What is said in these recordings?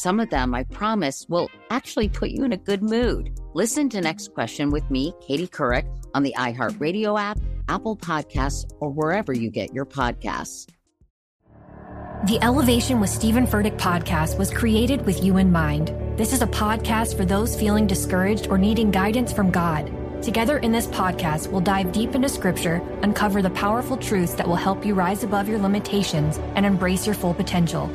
Some of them, I promise, will actually put you in a good mood. Listen to Next Question with me, Katie Couric, on the iHeartRadio app, Apple Podcasts, or wherever you get your podcasts. The Elevation with Steven Furtick podcast was created with you in mind. This is a podcast for those feeling discouraged or needing guidance from God. Together in this podcast, we'll dive deep into scripture, uncover the powerful truths that will help you rise above your limitations and embrace your full potential.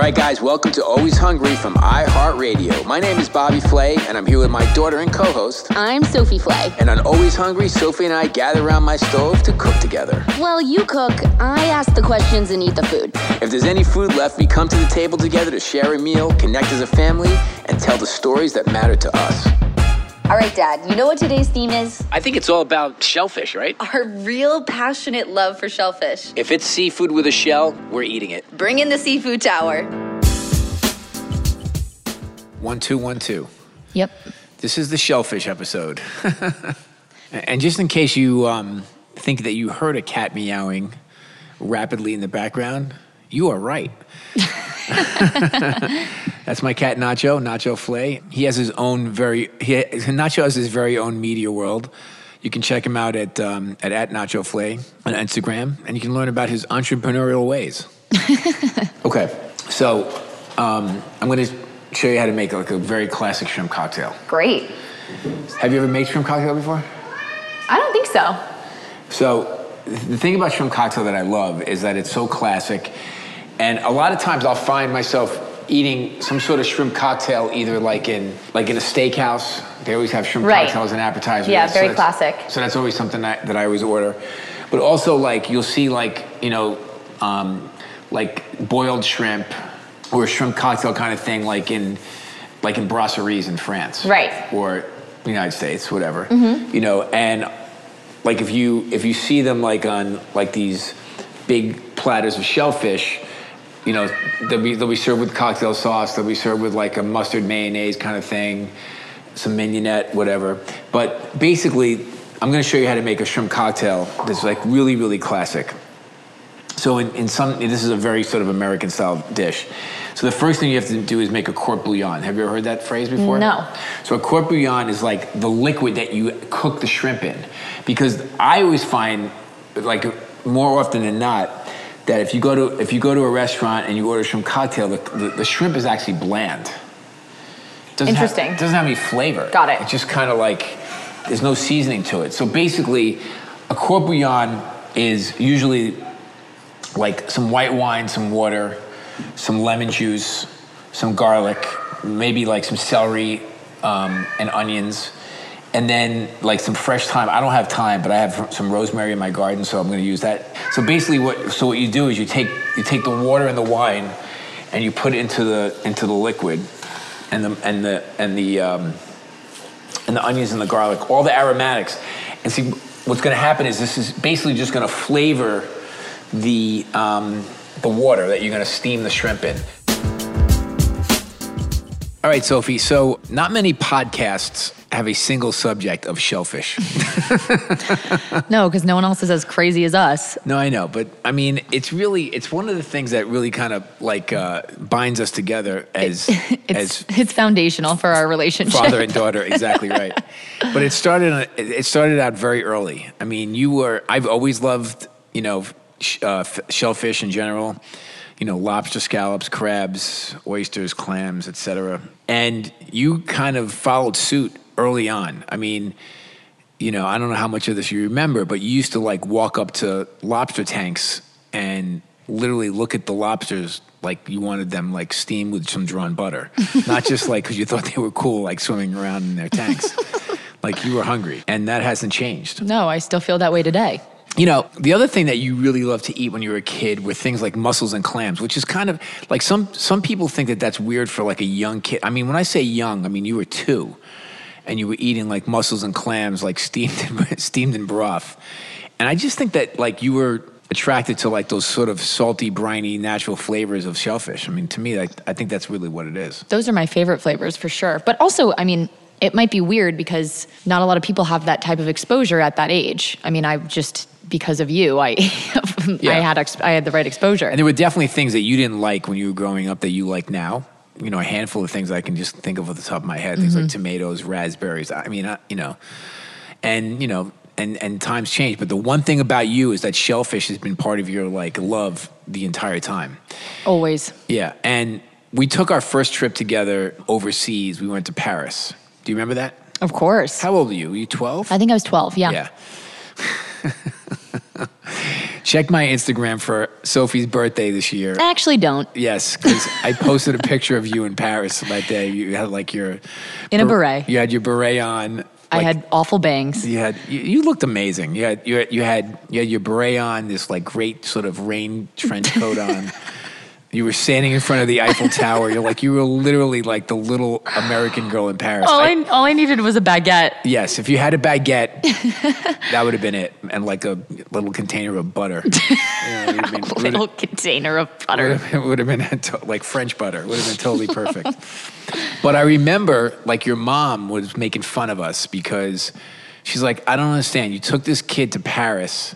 All right, guys, welcome to Always Hungry from iHeartRadio. My name is Bobby Flay, and I'm here with my daughter and co host. I'm Sophie Flay. And on Always Hungry, Sophie and I gather around my stove to cook together. Well, you cook, I ask the questions and eat the food. If there's any food left, we come to the table together to share a meal, connect as a family, and tell the stories that matter to us. All right, Dad, you know what today's theme is? I think it's all about shellfish, right? Our real passionate love for shellfish. If it's seafood with a shell, we're eating it. Bring in the seafood tower. One, two, one, two. Yep. This is the shellfish episode. and just in case you um, think that you heard a cat meowing rapidly in the background, you are right. That's my cat Nacho, Nacho Flay. He has his own very he, Nacho has his very own media world. You can check him out at um, at, at Nacho Flay on Instagram, and you can learn about his entrepreneurial ways. okay, so um, I'm going to show you how to make like a very classic shrimp cocktail. Great. Have you ever made shrimp cocktail before? I don't think so. So the thing about shrimp cocktail that I love is that it's so classic, and a lot of times I'll find myself eating some sort of shrimp cocktail either like in like in a steakhouse. They always have shrimp Right. cocktails and appetizers. Yeah, very classic. So that's always something that, that I always order. But also like you'll see like you know um, like boiled shrimp or a shrimp cocktail kind of thing like in like in brasseries in France, Right. Or the United States, whatever. Mhm. You know, and like if you if you see them like on like these big platters of shellfish, you know they'll be they'll be served with cocktail sauce. They'll be served with like a mustard mayonnaise kind of thing, some mignonette, whatever. But basically, I'm going to show you how to make a shrimp cocktail that's like really really classic. So in, in some, this is a very sort of American style dish. So the first thing you have to do is make a court bouillon. Have you ever heard that phrase before? No. So a court bouillon is like the liquid that you cook the shrimp in. Because I always find, like more often than not, that if you go to if you go to a restaurant and you order shrimp cocktail, the, the, the shrimp is actually bland. Doesn't Interesting. Have, doesn't have any flavor. Got it. It's just kind of like there's no seasoning to it. So basically, a court is usually like some white wine, some water, some lemon juice, some garlic, maybe like some celery um, and onions, and then like some fresh thyme. I don't have thyme, but I have some rosemary in my garden, so I'm going to use that. So basically, what so what you do is you take you take the water and the wine, and you put it into the into the liquid, and the and the and the um, and the onions and the garlic, all the aromatics, and see what's going to happen is this is basically just going to flavor the um, the water that you're going to steam the shrimp in. All right, Sophie. So, not many podcasts have a single subject of shellfish. no, because no one else is as crazy as us. No, I know, but I mean, it's really it's one of the things that really kind of like uh, binds us together as It's as it's foundational for our relationship. father and daughter. Exactly right. But it started it started out very early. I mean, you were I've always loved you know sh- uh, f- shellfish in general. You know, lobster, scallops, crabs, oysters, clams, etc. And you kind of followed suit early on. I mean, you know, I don't know how much of this you remember, but you used to like walk up to lobster tanks and literally look at the lobsters like you wanted them like steamed with some drawn butter, not just like because you thought they were cool, like swimming around in their tanks. like you were hungry, and that hasn't changed. No, I still feel that way today. You know, the other thing that you really loved to eat when you were a kid were things like mussels and clams, which is kind of like some some people think that that's weird for like a young kid. I mean, when I say young, I mean you were two, and you were eating like mussels and clams, like steamed in, steamed in broth, and I just think that like you were attracted to like those sort of salty, briny, natural flavors of shellfish. I mean, to me, I, I think that's really what it is. Those are my favorite flavors for sure. But also, I mean, it might be weird because not a lot of people have that type of exposure at that age. I mean, I just because of you, I I had I had the right exposure. And there were definitely things that you didn't like when you were growing up that you like now. You know, a handful of things I can just think of off the top of my head. Things like Mhm. tomatoes, raspberries. I mean, I, you know, and you know, and and times change. But the one thing about you is that shellfish has been part of your like love the entire time. Always. Yeah, and we took our first trip together overseas. We went to Paris. Do you remember that? Of course. How old are you? Were you twelve? I think I was 12. Yeah. Yeah. Check my Instagram for Sophie's birthday this year. I actually, don't. Yes, because I posted a picture of you in Paris that day. You had like your In a ber- beret. You had your beret on. I had awful bangs. You had you, you looked amazing. You had you had, you had you had your beret on. This like great sort of rain trench coat on. You were standing in front of the Eiffel Tower. You're like you were literally like the little American girl in Paris. All I- I, all I needed was a baguette. Yes, if you had a baguette, that would have been it, and like a little container of butter. Yeah, it would have been- A little container of butter. It would have been to- like French butter. It would have been totally perfect. but I remember, like, your mom was making fun of us because she's like, I don't understand. You took this kid to Paris,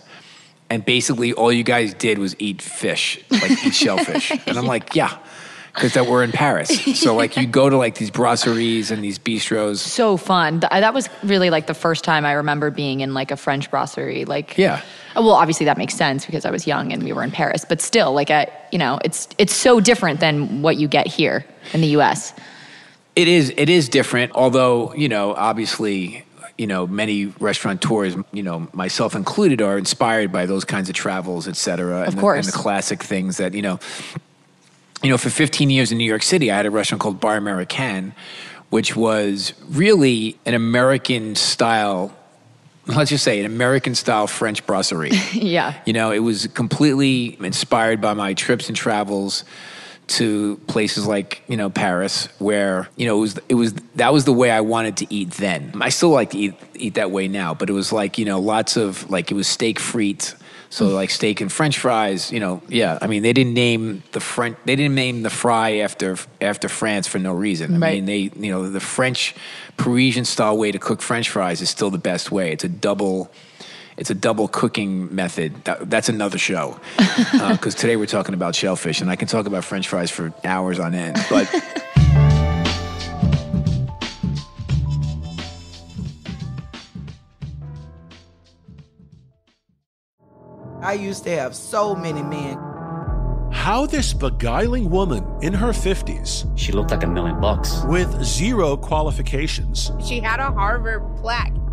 and basically all you guys did was eat fish, like eat shellfish. And I'm like, yeah. Because that we're in Paris, so like you go to like these brasseries and these bistros. So fun. Th- That was really like the first time I remember being in like a French brasserie. Like, Yeah, well, obviously that makes sense because I was young and we were in Paris, but still, like, I, you know, it's it's so different than what you get here in the U.S. It is. It is different. Although you know, obviously, you know, many restaurateurs, you know, myself included, are inspired by those kinds of travels, et cetera. Of and the- course. and the classic things that you know. You know, for 15 years in New York City, I had a restaurant called Bar Americain, which was really an American style. Let's just say an American style French brasserie. yeah. You know, it was completely inspired by my trips and travels to places like you know Paris, where you know it was it was that was the way I wanted to eat then. I still like to eat eat that way now, but it was like you know lots of like it was steak frites. So mm. like steak and French fries, you know, yeah. I mean, they didn't name the French, they didn't name the fry after after France for no reason. I Right. mean, they, you know, the French Parisian style way to cook French fries is still the best way. It's a double, it's a double cooking method. That, that's another show. Uh, because today we're talking about shellfish, and I can talk about French fries for hours on end. But I used to have so many men how this beguiling woman in her 50s, she looked like a million bucks, with zero qualifications, she had a Harvard plaque,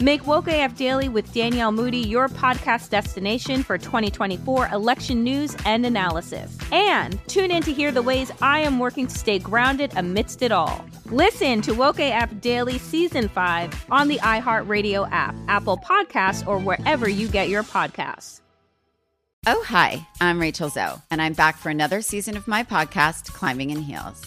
Make Woke AF Daily with Danielle Moody your podcast destination for 2024 election news and analysis. And tune in to hear the ways I am working to stay grounded amidst it all. Listen to Woke AF Daily Season 5 on the iHeartRadio app, Apple Podcasts, or wherever you get your podcasts. Oh, hi, I'm Rachel Zoe, and I'm back for another season of my podcast, Climbing in Heels.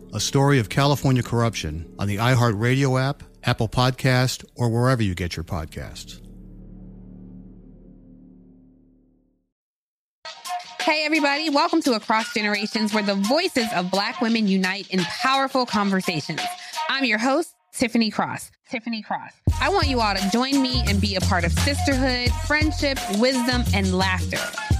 a story of California corruption on the iHeartRadio app, Apple Podcast, or wherever you get your podcasts. Hey, everybody, welcome to Across Generations, where the voices of Black women unite in powerful conversations. I'm your host, Tiffany Cross. Tiffany Cross. I want you all to join me and be a part of sisterhood, friendship, wisdom, and laughter.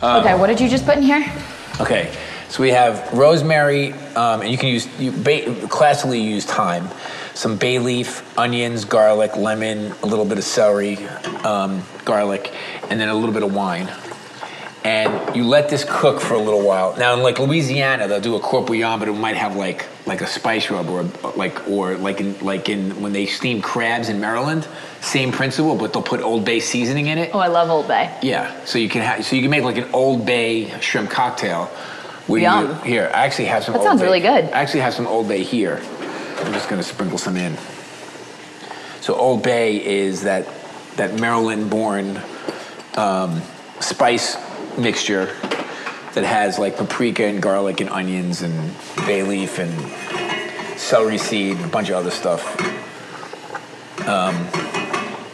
Um, okay, what did you just put in here? Okay, so we have rosemary, um, and you can use you ba- classically use thyme, some bay leaf, onions, garlic, lemon, a little bit of celery, um, garlic, and then a little bit of wine. And you let this cook for a little while. Now, in like Louisiana, they'll do a court bouillon, but it might have like like a spice rub or a, like or like in like in when they steam crabs in Maryland, same principle, but they'll put Old Bay seasoning in it. Oh, I love Old Bay. Yeah, so you can have so you can make like an Old Bay shrimp cocktail. Where Yum. You, here, I actually have some. That Old sounds Bay- really good. I actually have some Old Bay here. I'm just gonna sprinkle some in. So Old Bay is that that Maryland-born um, spice mixture that has like paprika and garlic and onions and bay leaf and celery seed and a bunch of other stuff. Um,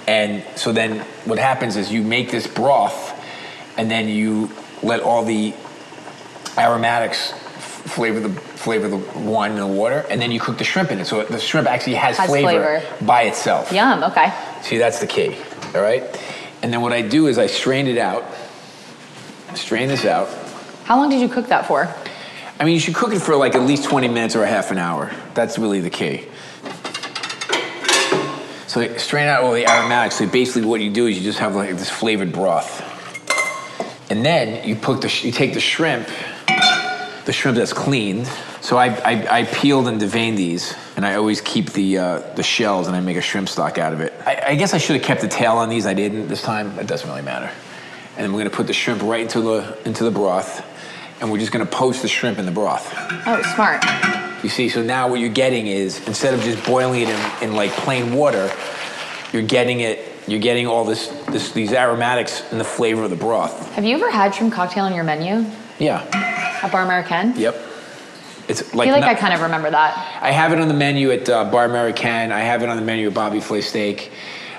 and so then what happens is you make this broth and then you let all the aromatics f- flavor the flavor the wine and the water and then you cook the shrimp in it so the shrimp actually has, Has flavor, flavor. by itself Yum, okay. see that's the key all right and then what i do is i strain it out strain this out. How long did you cook that for? i mean you should cook it for like at least 20 minutes or a half an hour. That's really the key. So strain out all the aromatics. So basically what you do is you just have like this flavored broth. And then you put the you take the shrimp the shrimp that's cleaned. So I, I, I peeled and deveined these and i always keep the uh, the shells and i make a shrimp stock out of it. I, I guess i should have kept the tail on these. I didn't this time. It doesn't really matter and we're going to put the shrimp right into the into the broth and we're just going to poach the shrimp in the broth Oh, smart. you see, so now what you're getting is instead of just boiling it in, in like plain water, you're getting it. You're getting all this, this, these aromatics and the flavor of the broth. Have you ever had shrimp cocktail on your menu Yeah. at Bar Americain? Yep. It's I like feel like not- I kind of remember that. I have it on the menu at uh, Bar Americain. I have it on the menu at Bobby Flay Steak,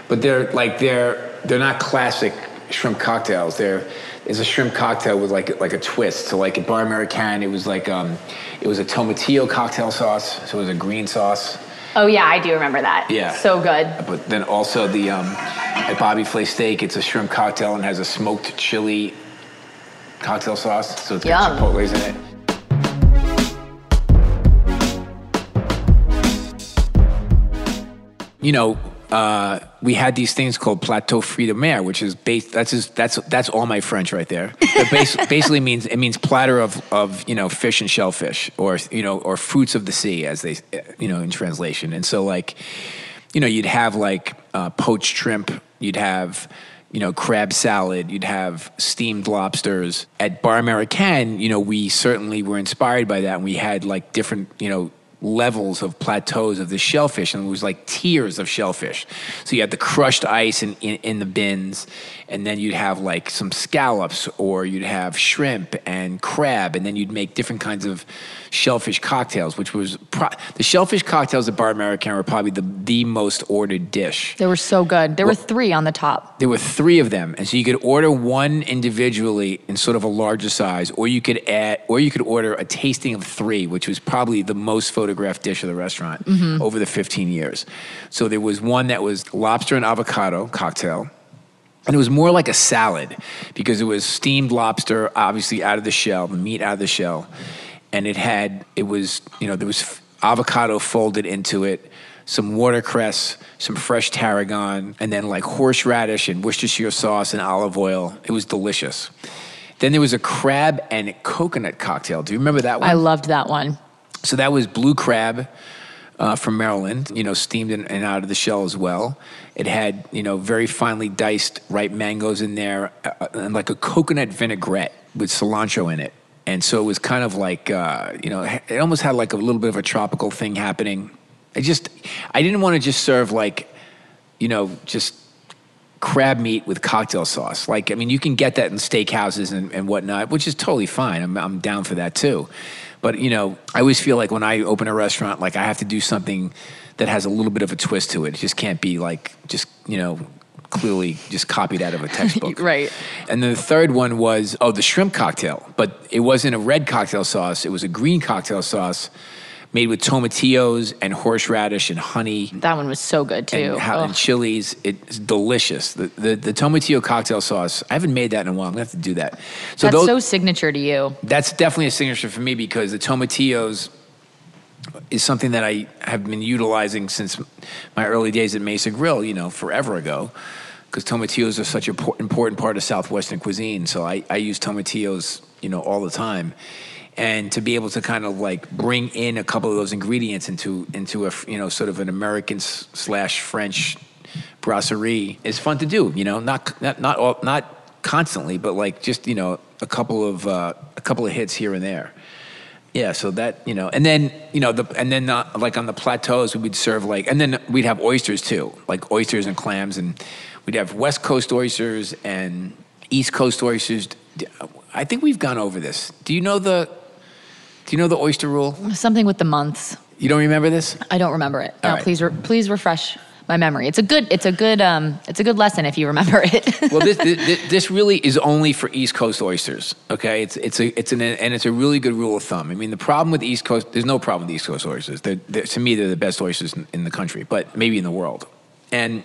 but they're like they're they're not classic shrimp cocktails. They're a shrimp cocktail with like like a twist. So like at Bar Americain, it was like um, it was a tomatillo cocktail sauce. So it was a green sauce. Oh yeah, I do remember that. Yeah. So good. But then also the um, at Bobby Flay Steak, it's a shrimp cocktail and has a smoked chili cocktail sauce. So it's got Yum. chipotles in it. You know, we had these things called plateau frite de mer, which is based. That's just, that's that's all my French right there. It bas- basically means it means platter of of you know fish and shellfish, or you know, or fruits of the sea, as they you know in translation. And so like, you know, you'd have like uh, poached shrimp, you'd have you know crab salad, you'd have steamed lobsters. At Bar Americain, you know, we certainly were inspired by that, and we had like different you know levels of plateaus of the shellfish, and it was like tiers of shellfish. So you had the crushed ice in, in, in the bins, and then you'd have like some scallops, or you'd have shrimp and crab, and then you'd make different kinds of shellfish cocktails, which was pro- the shellfish cocktails at Bar Americain were probably the, the most ordered dish. They were so good. There were three on the top. There were three of them, and so you could order one individually in sort of a larger size, or you could add, or you could order a tasting of three, which was probably the most photographed dish of the restaurant Mhm. over the 15 years. So there was one that was lobster and avocado cocktail. And it was more like a salad because it was steamed lobster, obviously out of the shell, the meat out of the shell. And it had, it was, you know, there was avocado folded into it, some watercress, some fresh tarragon, and then like horseradish and Worcestershire sauce and olive oil. It was delicious. Then there was a crab and coconut cocktail. Do you remember that one? I loved that one. So that was blue crab uh, from Maryland, you know, steamed and, and out of the shell as well. It had, you know, very finely diced ripe mangoes in there uh, and like a coconut vinaigrette with cilantro in it. And so it was kind of like, uh, you know, it almost had like a little bit of a tropical thing happening. I just, I didn't want to just serve like, you know, just crab meat with cocktail sauce. Like, I mean, you can get that in steakhouses and, and whatnot, which is totally fine. I'm, I'm down for that too. But, you know, I always feel like when I open a restaurant, like I have to do something that has a little bit of a twist to it. It just can't be like, just, you know, clearly just copied out of a textbook. right. And then the third one was, oh, the shrimp cocktail. But it wasn't a red cocktail sauce, it was a green cocktail sauce made with tomatillos and horseradish and honey. That one was so good too. And, how, and chilies. It's delicious. The, the the tomatillo cocktail sauce. I haven't made that in a while. I'm gonna have to do that. So That's those, so signature to you. that's definitely a signature for me because the tomatillos is something that I have been utilizing since my early days at Mesa Grill. You know, forever ago. Because tomatillos are such an important part of Southwestern cuisine, so I, I use tomatillos, you know, all the time and to be able to kind of like bring in a couple of those ingredients into into a you know sort of an American slash French brasserie is fun to do. You know, not not not all, not constantly, but like just you know a couple of uh, a couple of hits here and there. Yeah, so that you know, and then you know the and then uh, like on the plateaus we would serve like, and then we'd have oysters too, like oysters and clams, and we'd have West Coast oysters and East Coast oysters. I think we've gone over this. Do you know the Do you know the oyster rule? Something with the months. You don't remember this? I don't remember it. All No, right. please, re- please refresh my memory. It's a good, it's a good, um, it's a good lesson if you remember it. well, this, this this really is only for East Coast oysters. Okay, it's it's a it's an and it's a really good rule of thumb. I mean, the problem with East Coast, there's no problem with East Coast oysters. They're, they're, to me, they're the best oysters in, in the country, but maybe in the world. And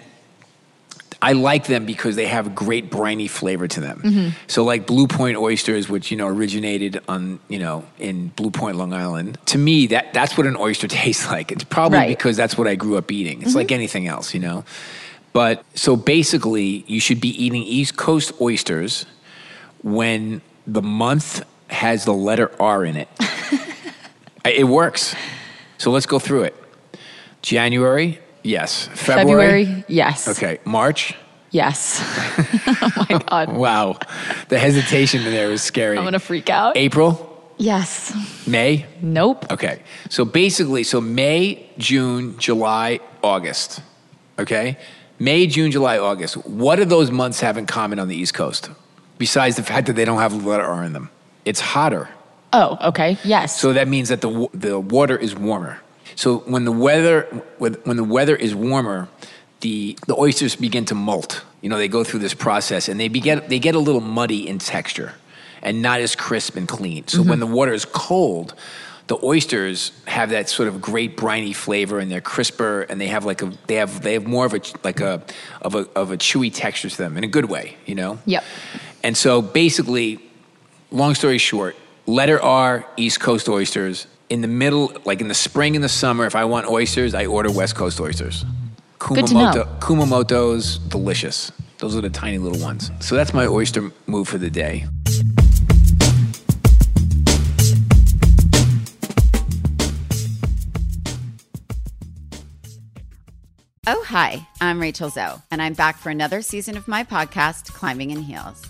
I like them because they have a great briny flavor to them. Mhm. So like Blue Point oysters, which you know originated on you know in Blue Point, Long Island. To me, that that's what an oyster tastes like. It's probably Right. because that's what I grew up eating. It's Mhm. like anything else, you know. But so basically, you should be eating East Coast oysters when the month has the letter R in it. It works. So let's go through it. January, yes. February, February, yes. Okay. March, Yes. oh my God. wow. The hesitation in there was scary. I'm going to freak out. April, Yes. May. Nope. Okay. So basically, so May, June, July, August. Okay? May, June, July, August. What do those months have in common on the East Coast? Besides the fact that they don't have the letter R in them. It's hotter. Oh, okay. Yes. So that means that the the water is warmer. So when the weather when the weather is warmer, the the oysters begin to molt. You know, they go through this process and they begin they get a little muddy in texture and not as crisp and clean. So when mm-hmm. the water is cold, the oysters have that sort of great briny flavor and they're crisper and they have like a they have they have more of a like a of a of a chewy texture to them in a good way, you know? Yep. And so basically, long story short, letter R, East Coast oysters. In the middle, like in the spring and the summer, if I want oysters, I order West Coast oysters. Good to know. Kumamoto's delicious. Those are the tiny little ones. So that's my oyster move for the day. Oh, hi, I'm Rachel Zoe, and I'm back for another season of my podcast, Climbing in Heels.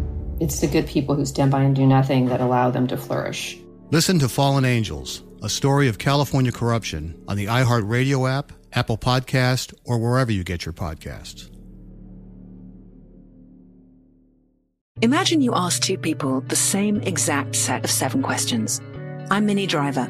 It's the good people who stand by and do nothing that allow them to flourish. Listen to Fallen Angels, a story of California corruption on the iHeartRadio app, Apple Podcast, or wherever you get your podcasts. Imagine you ask two people the same exact set of seven questions. I'm Minnie Driver,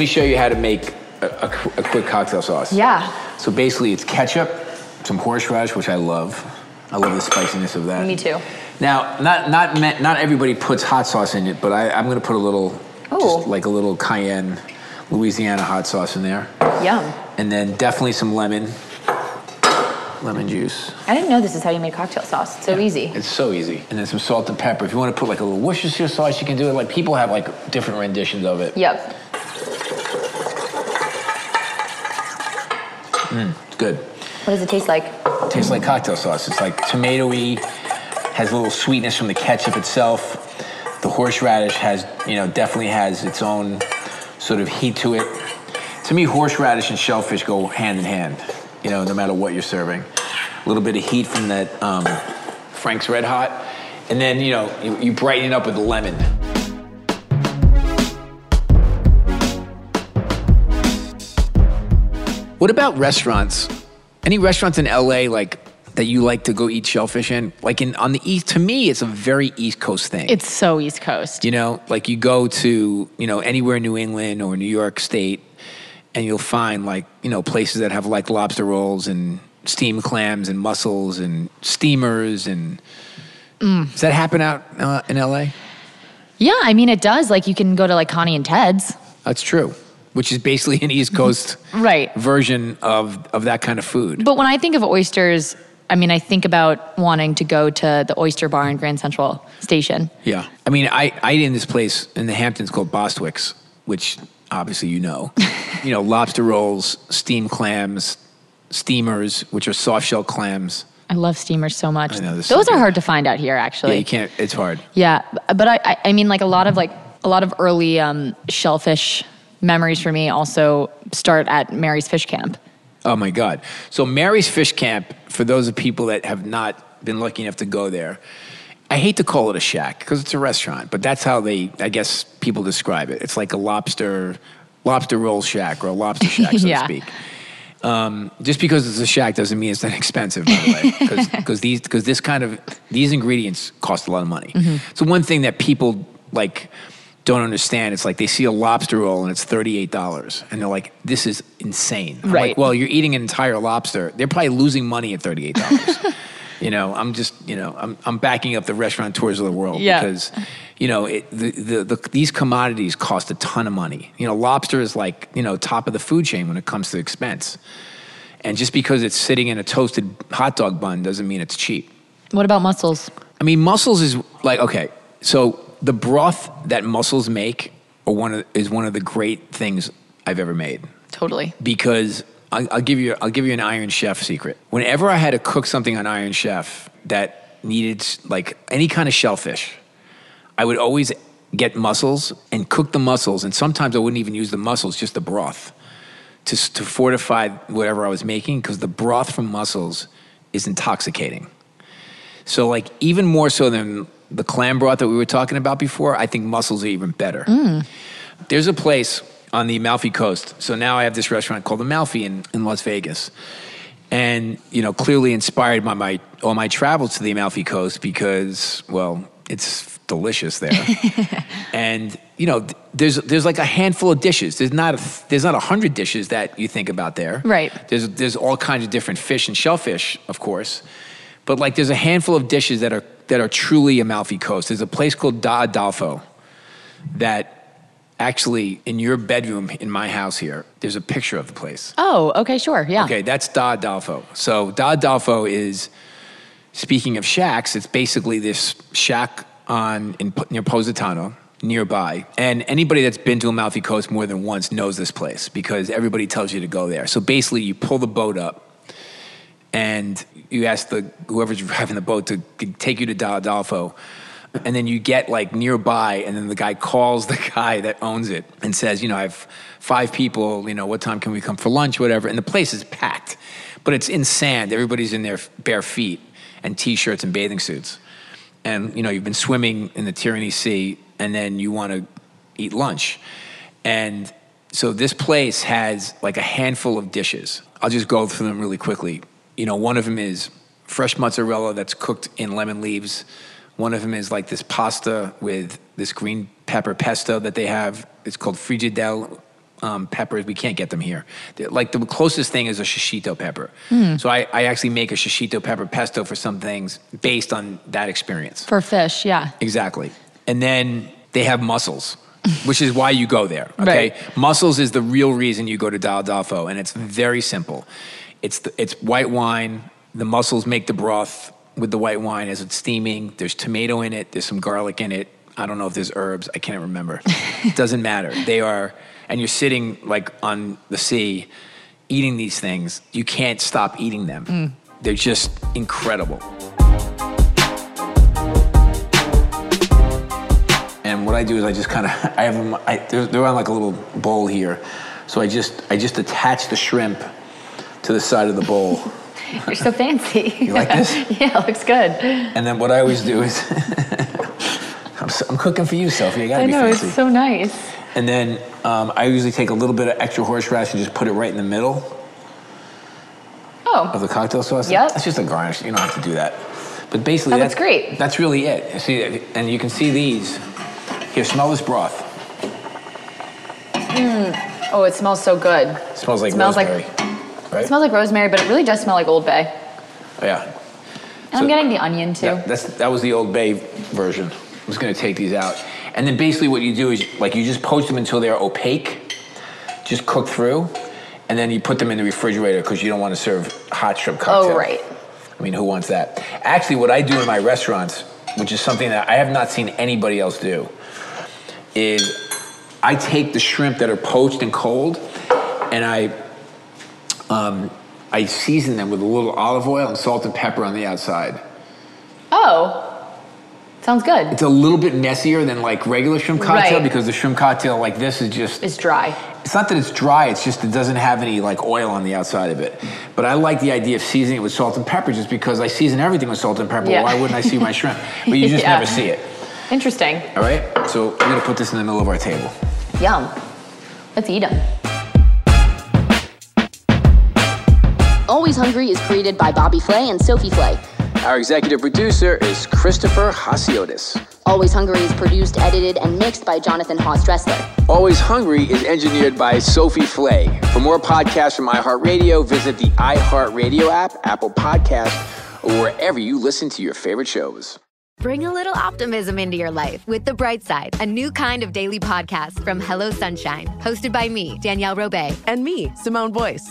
Me show you how to make a, a, a quick cocktail sauce. Yeah. So basically, it's ketchup, some horseradish, which I love. I love the spiciness of that. Me too. Now, not not me- not everybody puts hot sauce in it, but I, I'm going to put a little, just like a little cayenne, Louisiana hot sauce in there, Yum. and then definitely some lemon, lemon juice. I didn't know this is how you made cocktail sauce. It's so easy. It's so easy, and then some salt and pepper. If you want to put like a little Worcestershire sauce, you can do it. Like people have like different renditions of it. Yep. Mm, it's good. What does it taste like? It tastes like cocktail sauce. It's like tomatoey, has a little sweetness from the ketchup itself. The horseradish has, you know, definitely has its own sort of heat to it. To me, horseradish and shellfish go hand in hand, you know, no matter what you're serving. A little bit of heat from that um, Frank's Red Hot. And then, you know, you, you brighten it up with the lemon. What about restaurants? Any restaurants in LA like that you like to go eat shellfish in? Like in on the east, to me, it's a very East Coast thing. It's so East Coast. You know, like you go to, you know, anywhere in New England or New York State, and you'll find like, you know, places that have like lobster rolls and steamed clams and mussels and steamers. And Mm. does that happen out uh, in LA? Yeah, I mean it does. Like you can go to like Connie and Ted's. That's true, which is basically an East Coast Right. version of, of that kind of food. But when I think of oysters, I mean I think about wanting to go to the oyster bar in Grand Central Station. Yeah. I mean, I, I ate in this place in the Hamptons called Bostwick's, which obviously you know. you know, lobster rolls, steamed clams, steamers, which are soft shell clams. I love steamers so much. I know, they're so Those are hard to find out here actually. Yeah, you can't, it's hard. Yeah, but I, I, I mean, like a lot of like a lot of early um, shellfish memories for me also start at Mary's Fish Camp. Oh my God. So Mary's Fish Camp, for those of people that have not been lucky enough to go there, I hate to call it a shack because it's a restaurant, but that's how they, I guess, people describe it. It's like a lobster, lobster roll shack or a lobster shack, so Yeah. to speak. Um, just because it's a shack doesn't mean it's inexpensive, by the way, because these, because this kind of these ingredients cost a lot of money. Mhm. So one thing that people like don't understand, it's like they see a lobster roll and it's thirty eight dollars, and they're like, "This is insane." I'm Right. Like, well, you're eating an entire lobster. They're probably losing money at thirty eight dollars. you know, I'm just, you know, I'm I'm backing up the restaurateurs of the world Yeah. because, you know, it, the, the the these commodities cost a ton of money. You know, lobster is like you know top of the food chain when it comes to expense, and just because it's sitting in a toasted hot dog bun doesn't mean it's cheap. What about mussels? I mean, mussels is like okay. So the broth that mussels make are one of, is one of the great things I've ever made Totally. because I'll, I'll give you I'll give you an Iron Chef secret. Whenever I had to cook something on Iron Chef that needed like any kind of shellfish, I would always get mussels and cook the mussels, and sometimes I wouldn't even use the mussels, just the broth, to to fortify whatever I was making because the broth from mussels is intoxicating. So like even more so than the clam broth that we were talking about before, I think mussels are even better. Mm. There's a place on the Amalfi Coast. So now I have this restaurant called Amalfi in, in Las Vegas. And, you know, clearly inspired by my all my travels to the Amalfi Coast because, well, it's delicious there. and, you know, there's there's like a handful of dishes. There's not a, there's not a hundred dishes that you think about there. Right. There's there's all kinds of different fish and shellfish, of course. But like there's a handful of dishes that are that are truly Amalfi Coast. There's a place called Da Adolfo that actually in your bedroom in my house here, there's a picture of the place. Oh, okay, sure. Yeah. Okay, that's Da Adolfo. So Da Adolfo is speaking of shacks, it's basically this shack on in near Positano nearby. And anybody that's been to Amalfi Coast more than once knows this place because everybody tells you to go there. So basically you pull the boat up and you ask the whoever's driving the boat to take you to Da Adolfo. And then you get like nearby, and then the guy calls the guy that owns it and says, you know, I have five people, you know, what time can we come for lunch, whatever. And the place is packed, but it's in sand. Everybody's in their bare feet and t shirts and bathing suits. And, you know, you've been swimming in the Tyrrhenian Sea, and then you want to eat lunch. And so this place has like a handful of dishes. I'll just go through them really quickly. You know, one of them is fresh mozzarella that's cooked in lemon leaves. One of them is like this pasta with this green pepper pesto that they have. It's called friggitelli um, peppers. We can't get them here. They're- like the closest thing is a shishito pepper. Hmm. So I, I actually make a shishito pepper pesto for some things based on that experience. For fish, yeah. Exactly. And then they have mussels, which is why you go there. Okay. Mussels is the real reason you go to Dal Adolfo, and it's very simple. It's the, it's white wine. The mussels make the broth with the white wine as it's steaming. There's tomato in it. There's some garlic in it. I don't know if there's herbs. I can't remember. it doesn't matter. They are, and you're sitting like on the sea, eating these things. You can't stop eating them. Mm. They're just incredible. And what I do is I just kind of I have them. I, they're, they're on like a little bowl here, so I just I just attach the shrimp to the side of the bowl, You're so fancy. You like this? yeah, looks good. and then what I always do is I'm, s- I'm cooking for you, Sophie. You gotta I be know, fancy. it's so nice. and then um, I usually take a little bit of extra horseradish and just put it right in the middle. Oh. of the cocktail sauce. Yep. That's just a garnish. You don't have to do that. But basically, Oh, that's that's great. That's really it. See, and you can see these. Here, smell this broth. Mm. Oh, it smells so good. It smells like It smells like- rosemary. Right? It smells like rosemary, but it really does smell like Old Bay. yeah. And I'm getting the onion too. Yeah, that's that was the Old Bay version. I'm just gonna take these out, and then basically what you do is like you just poach them until they're opaque, just cook through, and then you put them in the refrigerator because you don't want to serve hot shrimp cocktail. Oh, right. I mean, who wants that? Actually, what I do in my restaurants, which is something that I have not seen anybody else do, is I take the shrimp that are poached and cold, and I um, I season them with a little olive oil and salt and pepper on the outside. Oh. Sounds good. It's a little bit messier than like regular shrimp cocktail Right. because the shrimp cocktail like this is just It's dry. it's not that it's dry, it's just it doesn't have any like oil on the outside of it. But I like the idea of seasoning it with salt and pepper just because I season everything with salt and pepper. Yeah. Why wouldn't I see my shrimp? But you just Yeah. never see it. Interesting. All right? So I'm gonna put this in the middle of our table. Yum. Let's eat them. Always Hungry is created by Bobby Flay and Sophie Flay. Our executive producer is Christopher Hasiotis. Always Hungry is produced, edited, and mixed by Jonathan Haas Dressler. Always Hungry is engineered by Sophie Flay. For more podcasts from iHeartRadio, visit the iHeartRadio app, Apple Podcast, or wherever you listen to your favorite shows. Bring a little optimism into your life with The Bright Side, a new kind of daily podcast from Hello Sunshine, hosted by me, Danielle Robay. And me, Simone Boyce.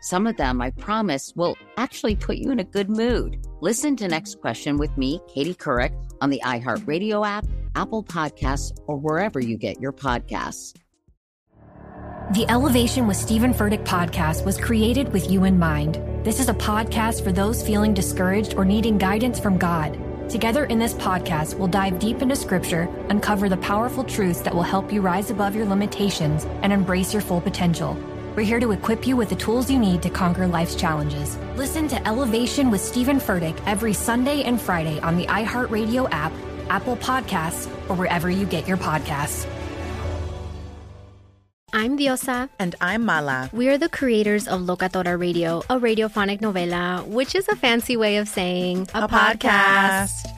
Some of them, I promise, will actually put you in a good mood. Listen to Next Question with me, Katie Couric, on the iHeartRadio app, Apple Podcasts, or wherever you get your podcasts. The Elevation with Steven Furtick podcast was created with you in mind. This is a podcast for those feeling discouraged or needing guidance from God. Together in this podcast, we'll dive deep into scripture, uncover the powerful truths that will help you rise above your limitations and embrace your full potential. We're here to equip you with the tools you need to conquer life's challenges. Listen to Elevation with Steven Furtick every Sunday and Friday on the iHeartRadio app, Apple Podcasts, or wherever you get your podcasts. I'm Diosa. And I'm Mala. We are the creators of Locatora Radio, a radiophonic novela, which is a fancy way of saying a, podcast.